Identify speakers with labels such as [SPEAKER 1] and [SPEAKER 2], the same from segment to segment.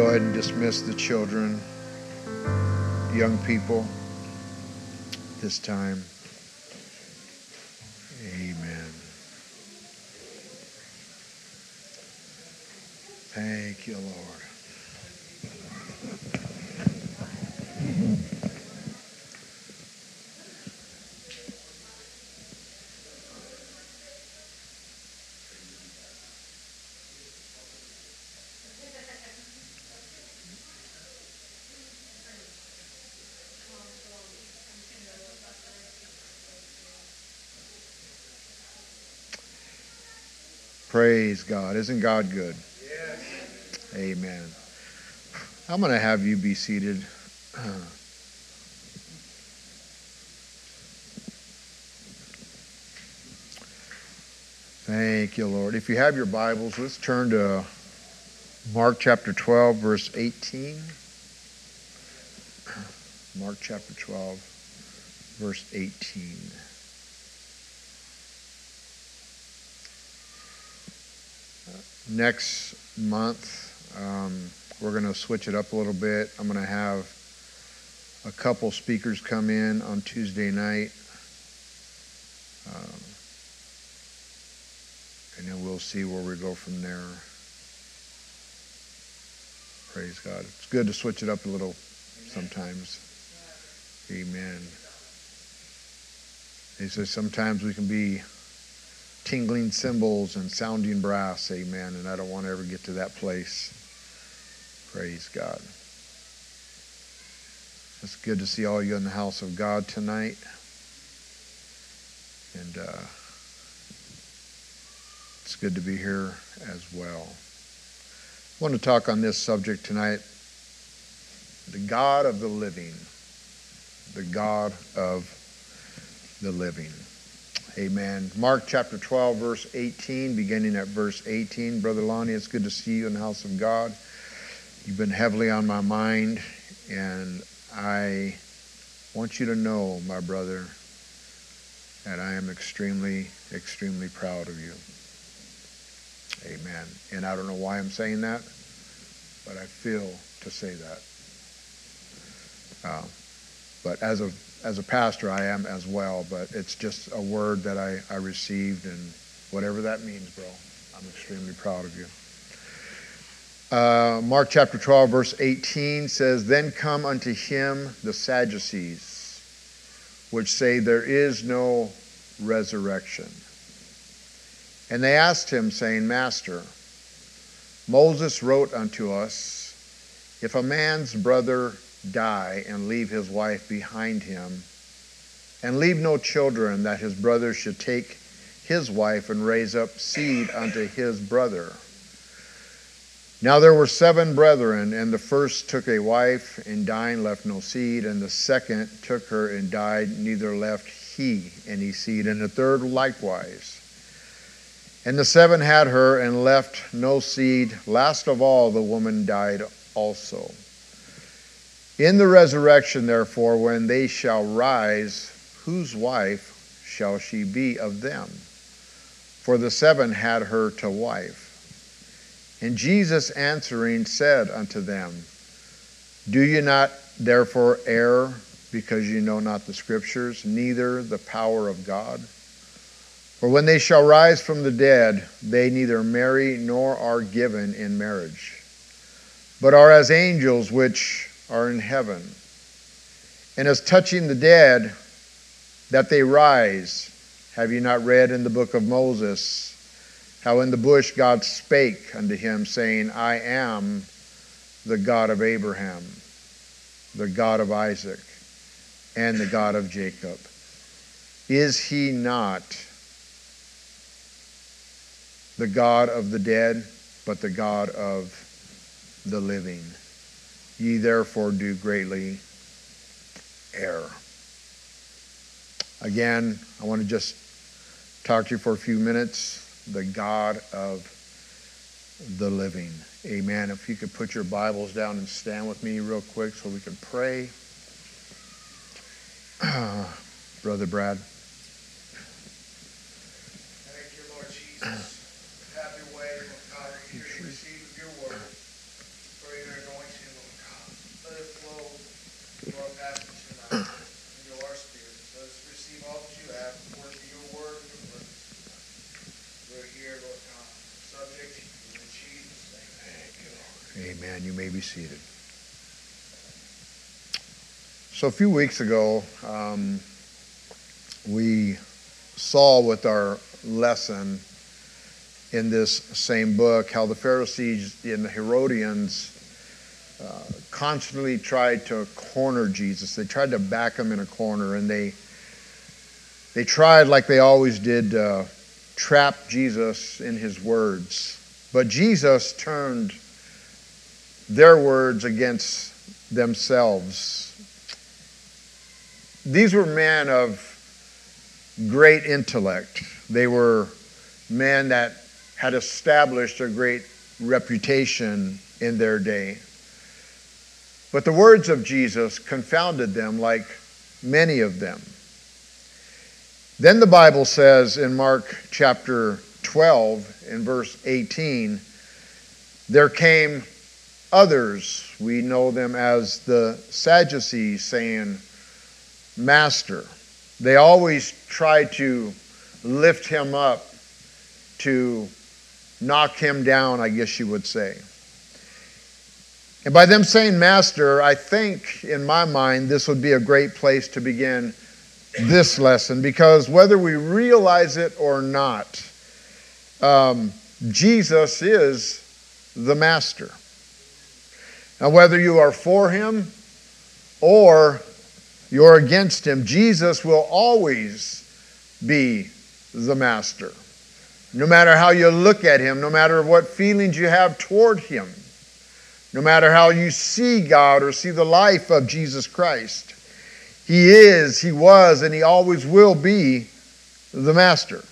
[SPEAKER 1] go ahead and dismiss the children, young people this time. Amen. Thank you, Lord. Praise God. Isn't God good? Yes. Amen. I'm going to have you be seated. Thank you, Lord. If you have your Bibles, let's turn to Mark chapter 12, verse 18. Mark chapter 12, verse 18. Next month, um, we're going to switch it up a little bit. I'm going to have a couple speakers come in on Tuesday night. Um, and then we'll see where we go from there. Praise God. It's good to switch it up a little sometimes. Amen. He says sometimes we can be tingling cymbals and sounding brass. Amen. And I don't want to ever get to that place. Praise God. It's good to see all you in the house of God tonight. And uh, it's good to be here as well. I want to talk on this subject tonight the God of the living. The God of the living. Amen. Mark chapter 12, verse 18, beginning at verse 18. Brother Lonnie, it's good to see you in the house of God. You've been heavily on my mind, and I want you to know, my brother, that I am extremely, extremely proud of you. Amen. And I don't know why I'm saying that, but I feel to say that. Uh, but as of as a pastor, I am as well, but it's just a word that I, I received, and whatever that means, bro, I'm extremely proud of you. Uh, Mark chapter 12, verse 18 says, Then come unto him the Sadducees, which say there is no resurrection. And they asked him, saying, Master, Moses wrote unto us, If a man's brother die and leave his wife behind him, and leave no children, that his brother should take his wife and raise up seed unto his brother. Now there were seven brethren, and the first took a wife, and dying left no seed, and the second took her and died, neither left he any seed, and the third likewise. And the seven had her and left no seed. Last of all, the woman died also. In the resurrection, therefore, when they shall rise, whose wife shall she be of them? For the seven had her to wife. And Jesus answering said unto them, Do you not therefore err because you know not the Scriptures, neither the power of God? For when they shall rise from the dead, they neither marry nor are given in marriage, but are as angels which are in heaven. And as touching the dead, that they rise, have you not read in the book of Moses how in the bush God spake unto him, saying, I am the God of Abraham, the God of Isaac, and the God of Jacob? Is he not the God of the dead, but the God of the living? Ye therefore do greatly err. Again, I want to just talk to you for a few minutes. The God of the living. Amen. If you could put your Bibles down and stand with me real quick so we can pray. Brother Brad.
[SPEAKER 2] Thank you, Lord Jesus. Have your way, Lord God. We're here to receive your word. Pray that
[SPEAKER 1] Amen. You may be seated. So, a few weeks ago, um, we saw with our lesson in this same book how the Pharisees and the Herodians uh, constantly tried to corner Jesus. They tried to back him in a corner, and they they tried, like they always did, uh, trap Jesus in his words. But Jesus turned their words against themselves. These were men of great intellect. They were men that had established a great reputation in their day. But the words of Jesus confounded them like many of them. Then the Bible says in Mark chapter 12, in verse 18, there came others, we know them as the Sadducees, saying, Master. They always try to lift him up, to knock him down, I guess you would say. And by them saying master, I think in my mind this would be a great place to begin this lesson because whether we realize it or not, um, Jesus is the master. Now, whether you are for him or you're against him, Jesus will always be the master. No matter how you look at him, no matter what feelings you have toward him, no matter how you see God or see the life of Jesus Christ. He is, He was, and He always will be the Master.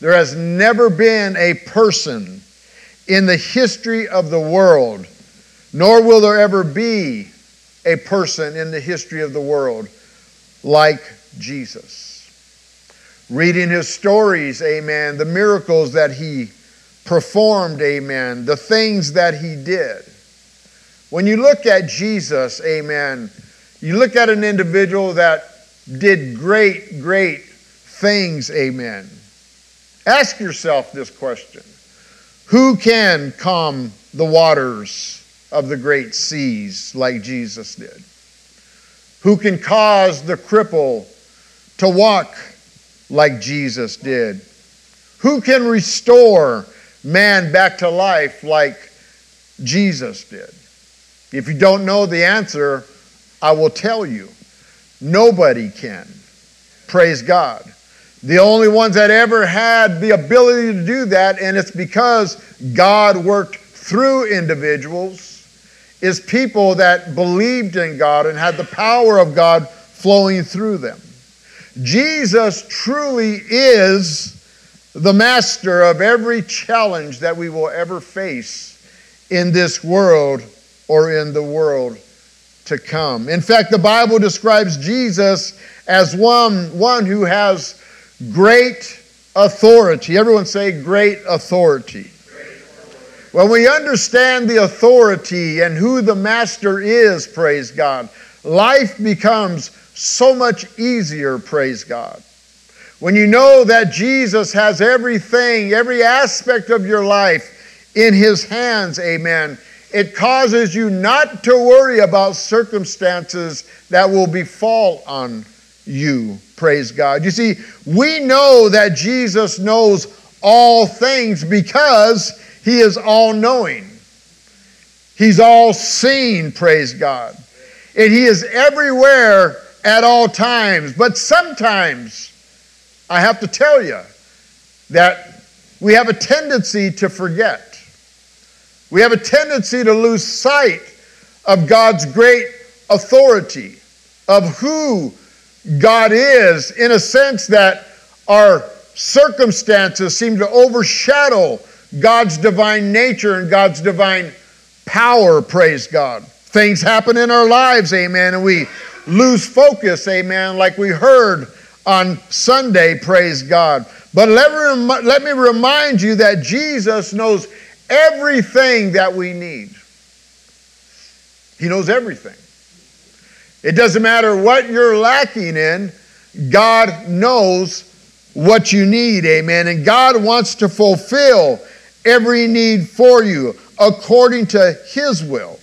[SPEAKER 1] There has never been a person in the history of the world, nor will there ever be a person in the history of the world like Jesus. Reading his stories, amen, the miracles that he performed, amen, the things that he did. When you look at Jesus, amen, you look at an individual that did great, great things, amen. Ask yourself this question Who can calm the waters of the great seas like Jesus did? Who can cause the cripple to walk like Jesus did? Who can restore man back to life like Jesus did? If you don't know the answer, I will tell you, nobody can. Praise God. The only ones that ever had the ability to do that, and it's because God worked through individuals, is people that believed in God and had the power of God flowing through them. Jesus truly is the master of every challenge that we will ever face in this world or in the world to come. In fact, the Bible describes Jesus as one, one who has great authority. Everyone say, great authority. When we understand the authority and who the master is, praise God, life becomes so much easier, praise God. When you know that Jesus has everything, every aspect of your life in his hands, amen, it causes you not to worry about circumstances that will befall on you. Praise God. You see, we know that Jesus knows all things because he is all knowing. He's all seen, praise God. And he is everywhere at all times. But sometimes, I have to tell you that we have a tendency to forget. We have a tendency to lose sight of God's great authority, of who God is, in a sense that our circumstances seem to overshadow God's divine nature and God's divine power, praise God. Things happen in our lives, amen, and we lose focus, amen, like we heard on Sunday, praise God. But let me, let me remind you that Jesus knows everything that we need. He knows everything. It doesn't matter what you're lacking in, God knows what you need, amen. And God wants to fulfill every need for you. according to his will.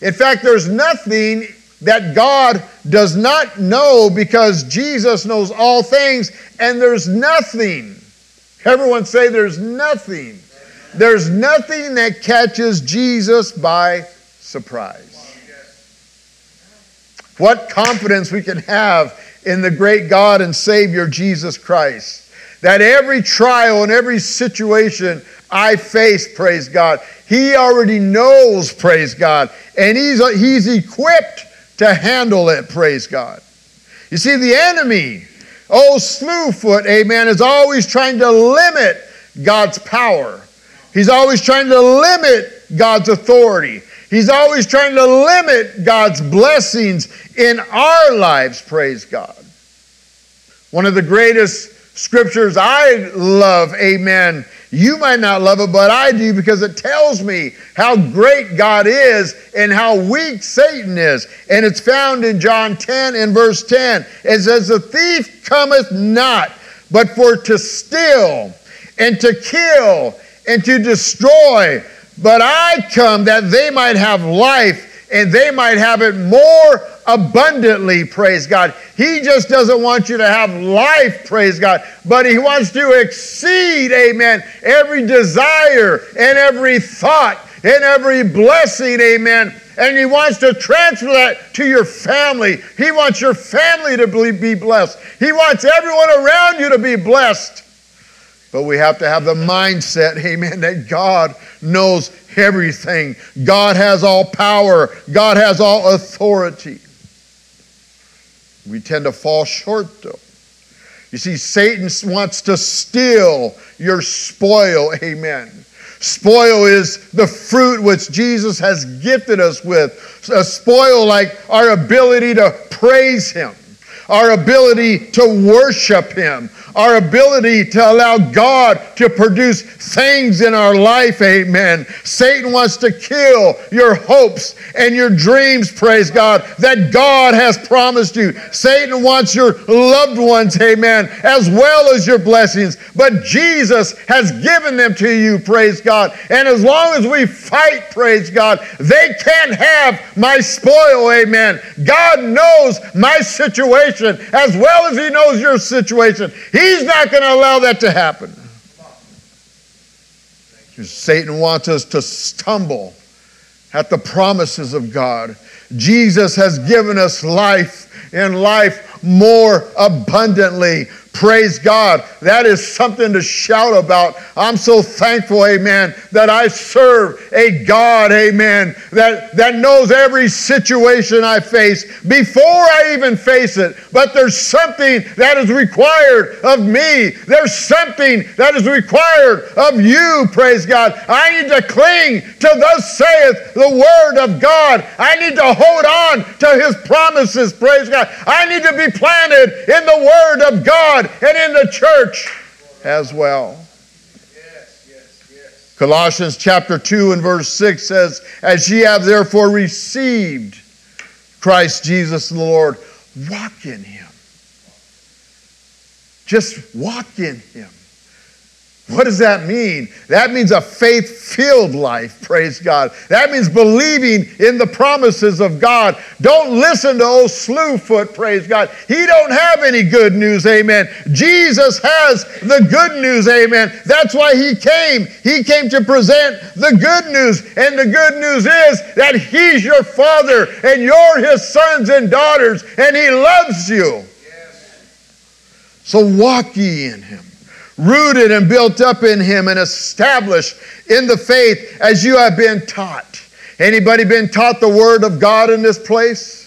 [SPEAKER 1] In fact, there's nothing that God does not know because Jesus knows all things, and there's nothing. Everyone say there's nothing. There's nothing that catches Jesus by surprise. What confidence we can have in the great God and Savior Jesus Christ. That every trial and every situation I face, praise God, He already knows, praise God, and He's, he's equipped to handle it, praise God. You see, the enemy, oh, Slewfoot, amen, is always trying to limit God's power. He's always trying to limit God's authority. He's always trying to limit God's blessings in our lives, praise God. One of the greatest scriptures I love, amen. You might not love it, but I do because it tells me how great God is and how weak Satan is. And it's found in John 10 and verse 10. It says, The thief cometh not, but for to steal and to kill and to destroy. But I come that they might have life and they might have it more abundantly, praise God. He just doesn't want you to have life, praise God, but He wants to exceed, amen, every desire and every thought and every blessing, amen. And He wants to transfer that to your family. He wants your family to be blessed. He wants everyone around you to be blessed. But we have to have the mindset, amen, that God knows everything. God has all power. God has all authority. We tend to fall short, though. You see, Satan wants to steal your spoil, amen. Spoil is the fruit which Jesus has gifted us with. A spoil like our ability to praise Him, our ability to worship Him, our ability to allow God to produce things in our life, amen. Satan wants to kill your hopes and your dreams, praise God, that God has promised you. Satan wants your loved ones, amen, as well as your blessings. But Jesus has given them to you, praise God. And as long as we fight, praise God, they can't have my spoil, amen. God knows my situation as well as He knows your situation. He's not going to allow that to happen. Satan wants us to stumble at the promises of God. Jesus has given us life and life more abundantly. Praise God. That is something to shout about. I'm so thankful, amen, that I serve a God, amen, that, that knows every situation I face before I even face it. But there's something that is required of me. There's something that is required of you, praise God. I need to cling to thus saith the word of God. I need to hold on to his promises, praise God. I need to be planted in the word of God and in the church as well. Colossians chapter 2 and verse 6 says, As ye have therefore received Christ Jesus the Lord, walk in him. Just walk in him. What does that mean? That means a faith filled life, praise God. That means believing in the promises of God. Don't listen to old Slewfoot, praise God. He don't have any good news, amen. Jesus has the good news, amen. That's why he came. He came to present the good news. And the good news is that he's your father and you're his sons and daughters and he loves you. So walk ye in him rooted and built up in him and established in the faith as you have been taught. Anybody been taught the word of God in this place?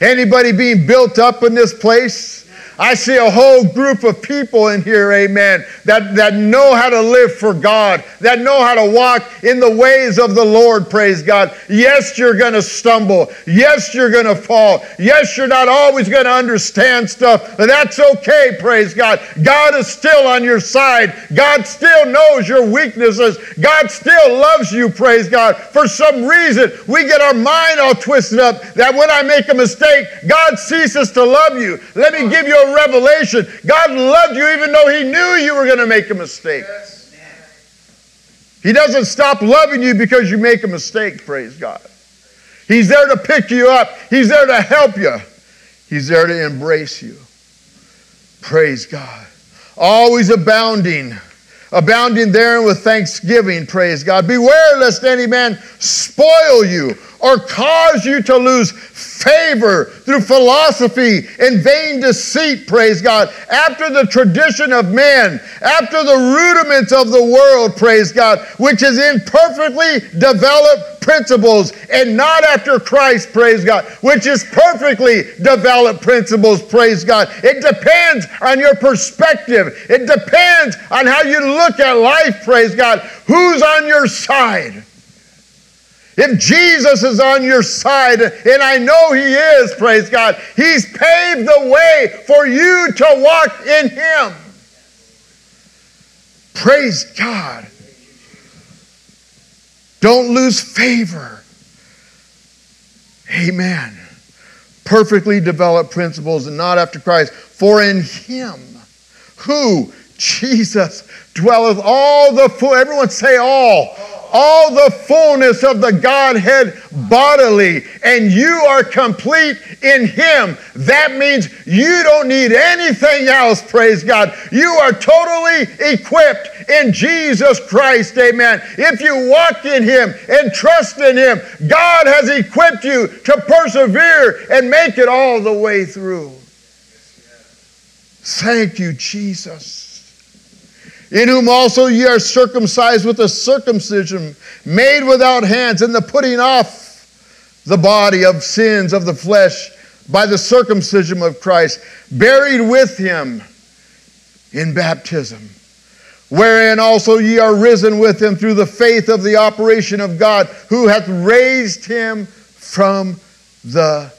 [SPEAKER 1] Anybody being built up in this place? I see a whole group of people in here, amen, that, that know how to live for God, that know how to walk in the ways of the Lord, praise God. Yes, you're going to stumble. Yes, you're going to fall. Yes, you're not always going to understand stuff, but that's okay, praise God. God is still on your side. God still knows your weaknesses. God still loves you, praise God. For some reason, we get our mind all twisted up that when I make a mistake, God ceases to love you. Let me give you a revelation. God loved you even though He knew you were going to make a mistake. He doesn't stop loving you because you make a mistake, praise God. He's there to pick you up, He's there to help you, He's there to embrace you. Praise God. Always abounding abounding therein with thanksgiving, praise God. Beware lest any man spoil you or cause you to lose favor through philosophy and vain deceit, praise God, after the tradition of men, after the rudiments of the world, praise God, which is imperfectly developed principles and not after Christ, praise God, which is perfectly developed principles, praise God. It depends on your perspective, it depends on how you look at life, praise God. Who's on your side? If Jesus is on your side, and I know He is, praise God, He's paved the way for you to walk in Him. Praise God. Don't lose favor. Amen. Perfectly developed principles and not after Christ. For in Him, who? Jesus dwelleth all the full. Everyone say all all the fullness of the Godhead bodily, and you are complete in Him. That means you don't need anything else, praise God. You are totally equipped in Jesus Christ, amen. If you walk in Him and trust in Him, God has equipped you to persevere and make it all the way through. Thank you, Jesus in whom also ye are circumcised with a circumcision made without hands, in the putting off the body of sins of the flesh by the circumcision of Christ, buried with him in baptism, wherein also ye are risen with him through the faith of the operation of God, who hath raised him from the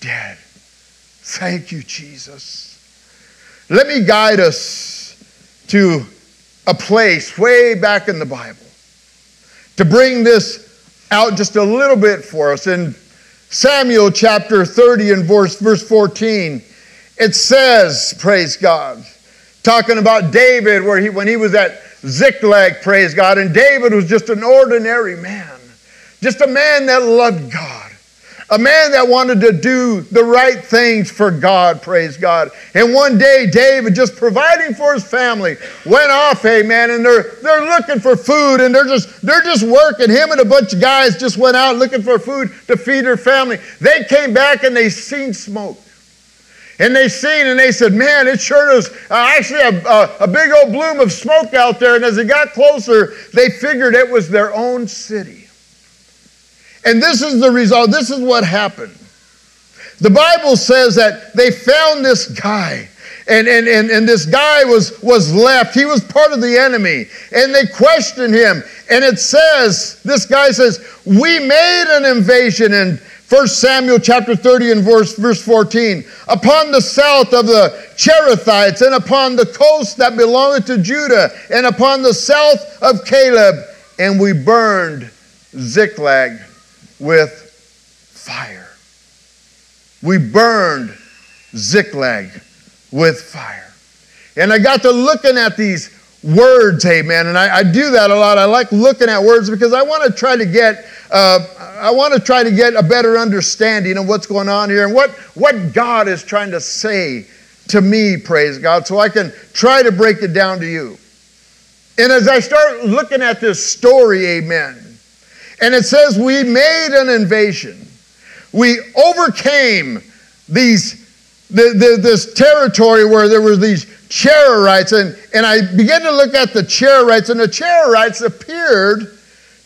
[SPEAKER 1] dead. Thank you, Jesus. Let me guide us to a place way back in the Bible to bring this out just a little bit for us. In Samuel chapter 30 and verse, verse 14, it says, praise God, talking about David, where he, when he was at Ziklag, praise God, and David was just an ordinary man, just a man that loved God a man that wanted to do the right things for God, praise God. And one day, David, just providing for his family, went off, amen, and they're, they're looking for food and they're just, they're just working. Him and a bunch of guys just went out looking for food to feed their family. They came back and they seen smoke. And they seen and they said, man, it sure is uh, actually a, a, a big old bloom of smoke out there. And as they got closer, they figured it was their own city. And this is the result. This is what happened. The Bible says that they found this guy. And, and, and, and this guy was, was left. He was part of the enemy. And they questioned him. And it says, this guy says, We made an invasion in 1 Samuel chapter 30 and verse, verse 14. Upon the south of the Cherethites, and upon the coast that belonged to Judah, and upon the south of Caleb, and we burned Ziklag with fire. We burned Ziklag with fire. And I got to looking at these words, amen. And I, I do that a lot. I like looking at words because I want to try to get uh, I want to try to get a better understanding of what's going on here and what, what God is trying to say to me, praise God, so I can try to break it down to you. And as I start looking at this story, amen, and it says, We made an invasion. We overcame these, the, the, this territory where there were these Cherarites. And, and I began to look at the Cherarites, and the Cherarites appeared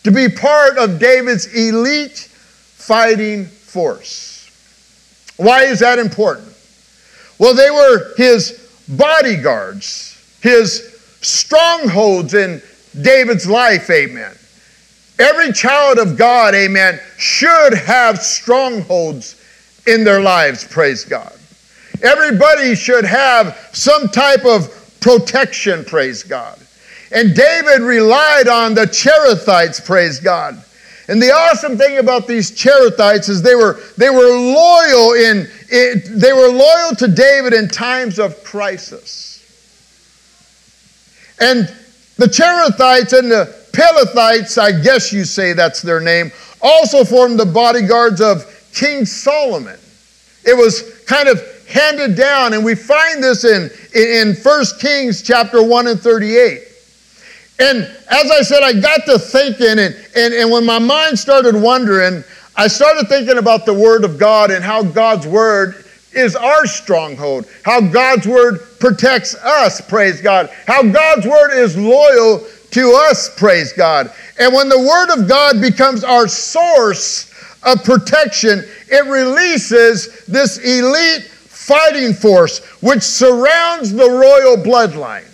[SPEAKER 1] to be part of David's elite fighting force. Why is that important? Well, they were his bodyguards, his strongholds in David's life, amen. Every child of God, amen, should have strongholds in their lives, praise God. Everybody should have some type of protection, praise God. And David relied on the Cherethites, praise God. And the awesome thing about these Cherethites is they were, they were loyal in, in they were loyal to David in times of crisis. And the Cherethites and the Pelethites, I guess you say that's their name, also formed the bodyguards of King Solomon. It was kind of handed down, and we find this in, in 1 Kings chapter 1 and 38. And as I said, I got to thinking, and, and, and when my mind started wondering, I started thinking about the Word of God and how God's Word is our stronghold, how God's Word protects us, praise God, how God's Word is loyal to us, praise God. And when the Word of God becomes our source of protection, it releases this elite fighting force which surrounds the royal bloodline.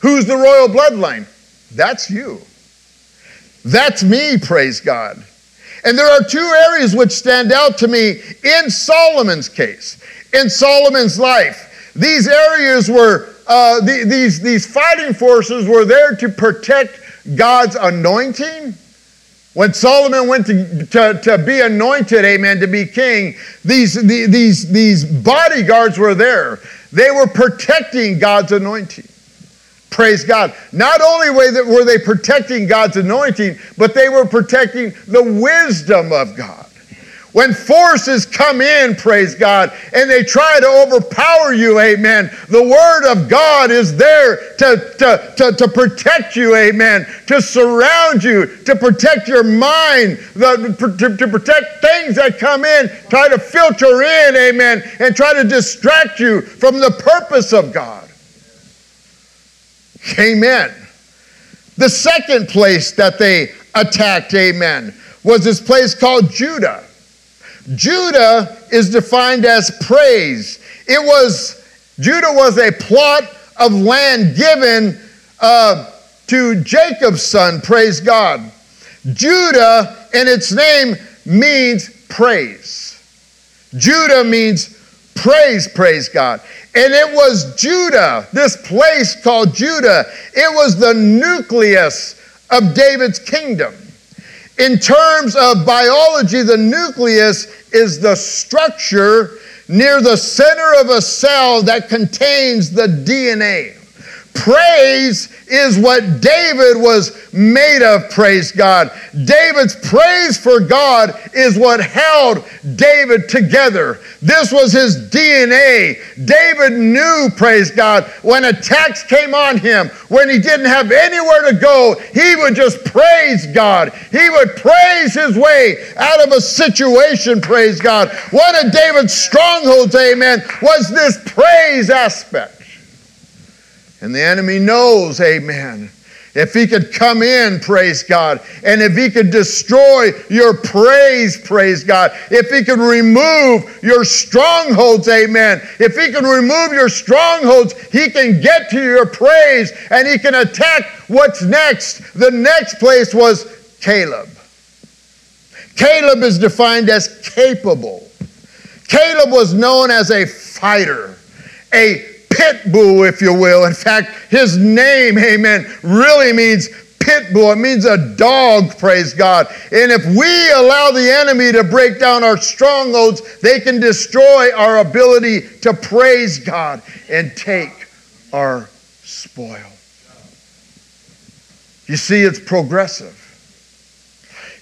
[SPEAKER 1] Who's the royal bloodline? That's you. That's me, praise God. And there are two areas which stand out to me in Solomon's case, in Solomon's life. These areas were, uh, the, these, these fighting forces were there to protect God's anointing when Solomon went to, to, to be anointed, amen, to be king, these, these, these bodyguards were there. They were protecting God's anointing. Praise God. Not only were they protecting God's anointing, but they were protecting the wisdom of God. When forces come in, praise God, and they try to overpower you, amen, the Word of God is there to, to, to, to protect you, amen, to surround you, to protect your mind, the, to, to protect things that come in, try to filter in, amen, and try to distract you from the purpose of God. Amen. The second place that they attacked, amen, was this place called Judah. Judah is defined as praise. It was, Judah was a plot of land given uh, to Jacob's son, praise God. Judah and its name means praise. Judah means praise, praise God. And it was Judah, this place called Judah, it was the nucleus of David's kingdom. In terms of biology, the nucleus is the structure near the center of a cell that contains the DNA. Praise is what David was made of, praise God. David's praise for God is what held David together. This was his DNA. David knew, praise God, when attacks came on him, when he didn't have anywhere to go, he would just praise God. He would praise his way out of a situation, praise God. One of David's strongholds, amen, was this praise aspect. And the enemy knows, amen. If he could come in, praise God, and if he could destroy your praise, praise God, if he could remove your strongholds, amen. If he can remove your strongholds, he can get to your praise and he can attack what's next. The next place was Caleb. Caleb is defined as capable. Caleb was known as a fighter, a pit bull, if you will. In fact, his name, amen, really means pit bull. It means a dog, praise God. And if we allow the enemy to break down our strongholds, they can destroy our ability to praise God and take our spoil. You see, it's progressive.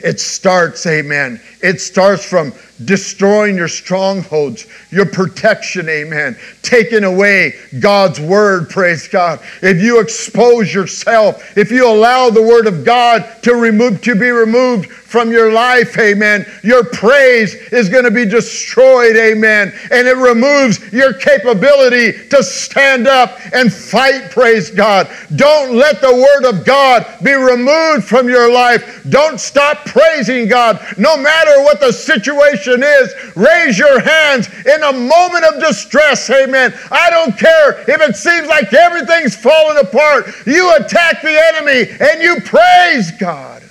[SPEAKER 1] It starts, amen. It starts from destroying your strongholds, your protection, amen. Taking away God's word, praise God. If you expose yourself, if you allow the word of God to remove to be removed from your life, amen, your praise is going to be destroyed, amen. And it removes your capability to stand up and fight, praise God. Don't let the word of God be removed from your life. Don't stop praising God, no matter what the situation is. Raise your hands in a moment of distress, amen. I don't care if it seems like everything's falling apart. You attack the enemy and you praise God.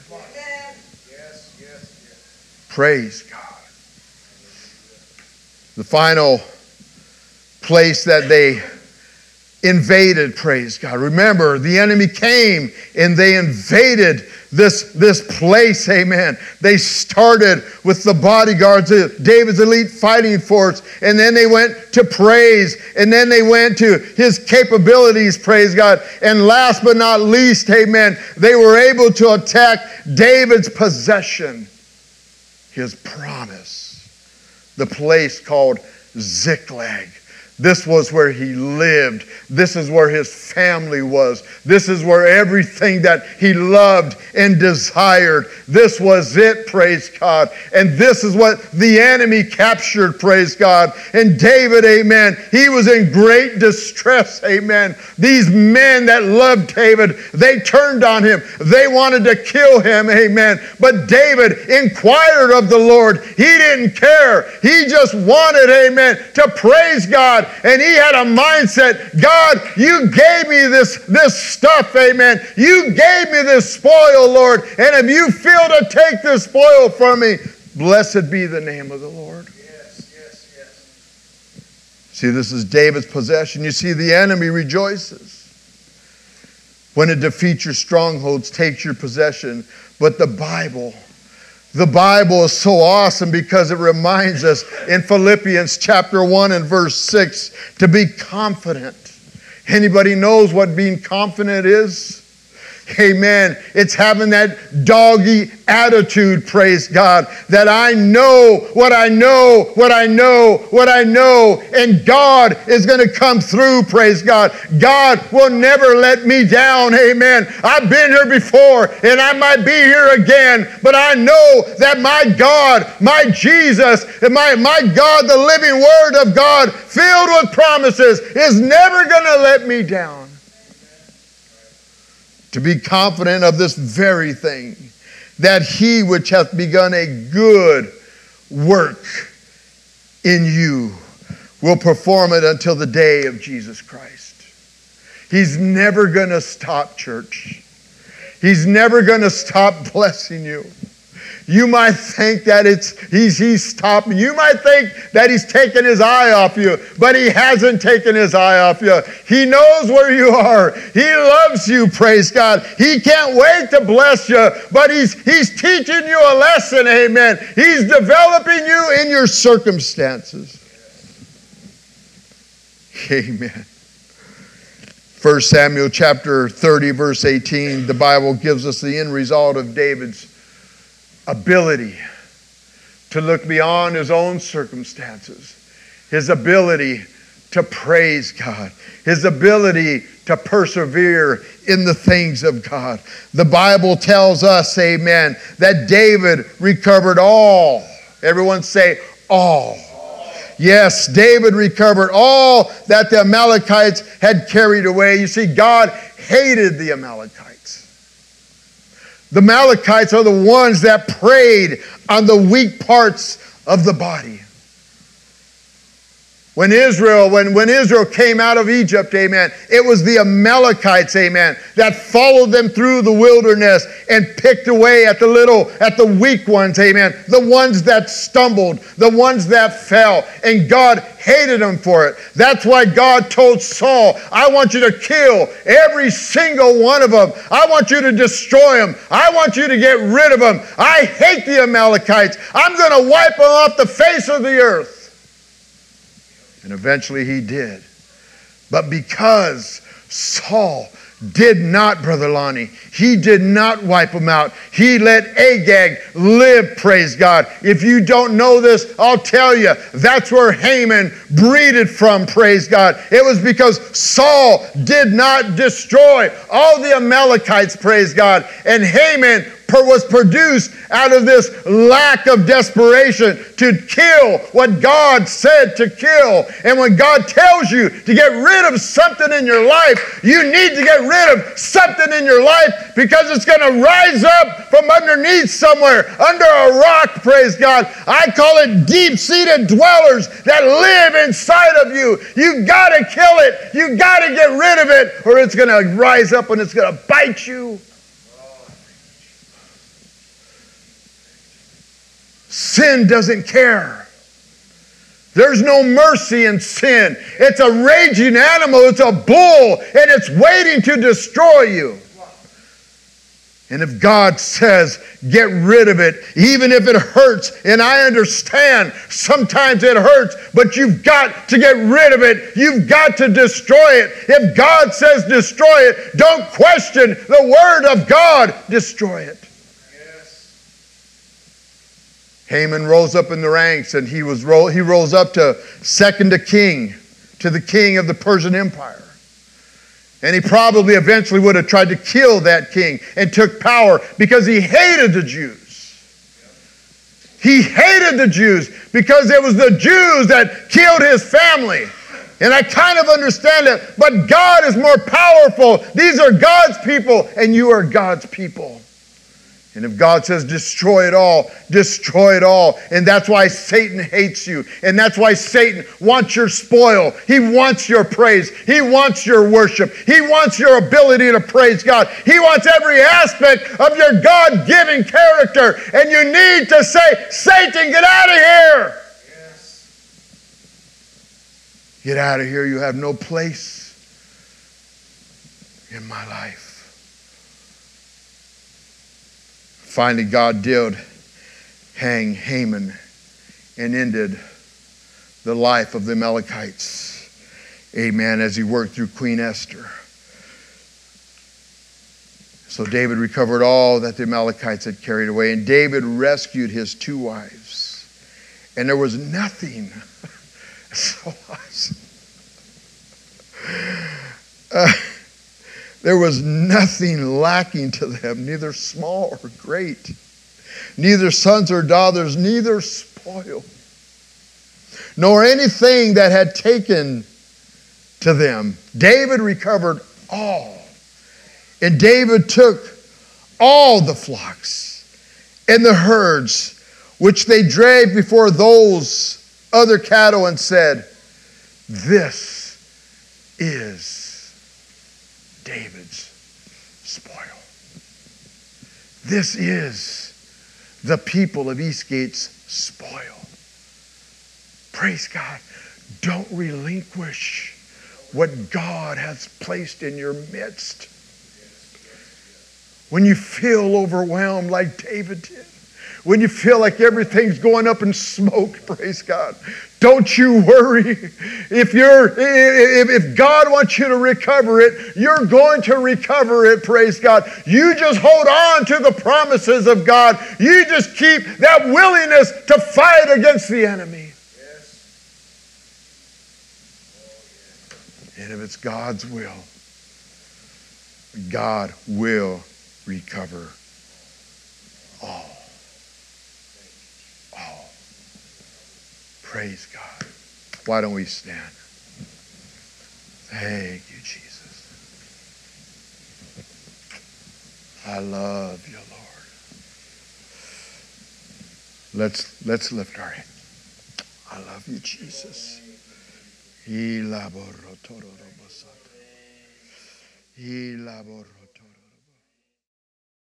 [SPEAKER 1] Praise God. The final place that they invaded, praise God. Remember, the enemy came and they invaded this, this place, amen. They started with the bodyguards, of David's elite fighting force, and then they went to praise, and then they went to his capabilities, praise God. And last but not least, amen, they were able to attack David's possession, his promise, the place called Ziklag. This was where he lived. This is where his family was. This is where everything that he loved and desired. This was it, praise God. And this is what the enemy captured, praise God. And David, amen, he was in great distress, amen. These men that loved David, they turned on him. They wanted to kill him, amen. But David inquired of the Lord. He didn't care. He just wanted, amen, to praise God. And he had a mindset God, you gave me this, this stuff, amen. You gave me this spoil, Lord. And if you feel to take this spoil from me, blessed be the name of the Lord. Yes, yes, yes. See, this is David's possession. You see, the enemy rejoices when it defeats your strongholds, takes your possession. But the Bible, the Bible is so awesome because it reminds us in Philippians chapter 1 and verse 6 to be confident. Anybody knows what being confident is? Amen. It's having that doggy attitude, praise God, that I know what I know, what I know, what I know, and God is going to come through, praise God. God will never let me down, amen. I've been here before and I might be here again, but I know that my God, my Jesus, my, my God, the living Word of God, filled with promises, is never going to let me down to be confident of this very thing, that he which hath begun a good work in you will perform it until the day of Jesus Christ. He's never going to stop, church. He's never going to stop blessing you. You might think that it's he's he's stopping. You might think that he's taken his eye off you, but he hasn't taken his eye off you. He knows where you are. He loves you, praise God. He can't wait to bless you, but he's he's teaching you a lesson, amen. He's developing you in your circumstances. Amen. 1 Samuel chapter 30, verse 18, the Bible gives us the end result of David's ability to look beyond his own circumstances, his ability to praise God, his ability to persevere in the things of God. The Bible tells us, amen, that David recovered all. Everyone say, all. Yes, David recovered all that the Amalekites had carried away. You see, God hated the Amalekites. The Amalekites are the ones that preyed on the weak parts of the body. When Israel, when, when Israel came out of Egypt, amen, it was the Amalekites, amen, that followed them through the wilderness and picked away at the little, at the weak ones, amen, the ones that stumbled, the ones that fell. And God hated them for it. That's why God told Saul, I want you to kill every single one of them. I want you to destroy them. I want you to get rid of them. I hate the Amalekites. I'm going to wipe them off the face of the earth. And eventually he did. But because Saul did not, Brother Lonnie, he did not wipe them out. He let Agag live, praise God. If you don't know this, I'll tell you. That's where Haman breeded from, praise God. It was because Saul did not destroy all the Amalekites, praise God. And Haman was produced out of this lack of desperation to kill what God said to kill. And when God tells you to get rid of something in your life, you need to get rid of something in your life because it's going to rise up from underneath somewhere, under a rock, praise God. I call it deep seated dwellers that live inside of you. You got to kill it. You got to get rid of it, or it's going to rise up and it's going to bite you. Sin doesn't care. There's no mercy in sin. It's a raging animal, it's a bull, and it's waiting to destroy you. And if God says, get rid of it, even if it hurts, and I understand sometimes it hurts, but you've got to get rid of it. You've got to destroy it. If God says destroy it, don't question the word of God. Destroy it. Haman rose up in the ranks and he, was he rose up to second to king, to the king of the Persian Empire. And he probably eventually would have tried to kill that king and took power because he hated the Jews. He hated the Jews because it was the Jews that killed his family. And I kind of understand it, but God is more powerful. These are God's people, and you are God's people. And if God says destroy it all, destroy it all. And that's why Satan hates you. And that's why Satan wants your spoil. He wants your praise. He wants your worship. He wants your ability to praise God. He wants every aspect of your God given character. And you need to say, Satan, get out of here. Yes. Get out of here. You have no place in my life. Finally, God did hang Haman and ended the life of the Amalekites. Amen. As he worked through Queen Esther. So David recovered all that the Amalekites had carried away, and David rescued his two wives. And there was nothing so awesome. Uh, there was nothing lacking to them, neither small or great, neither sons or daughters, neither spoil, nor anything that had taken to them. David recovered all. And David took all the flocks and the herds which they dragged before those other cattle and said, This is David's spoil. This is the people of Eastgate's spoil. Praise God. Don't relinquish what God has placed in your midst. When you feel overwhelmed like David did, when you feel like everything's going up in smoke, praise God. Don't you worry. If you're if, if God wants you to recover it, you're going to recover it, praise God. You just hold on to the promises of God. You just keep that willingness to fight against the enemy. And if it's God's will, God will recover all. Praise God. Why don't we stand? Thank you, Jesus. I love you, Lord. Let's let's lift our hand. I love you, Jesus. He laboro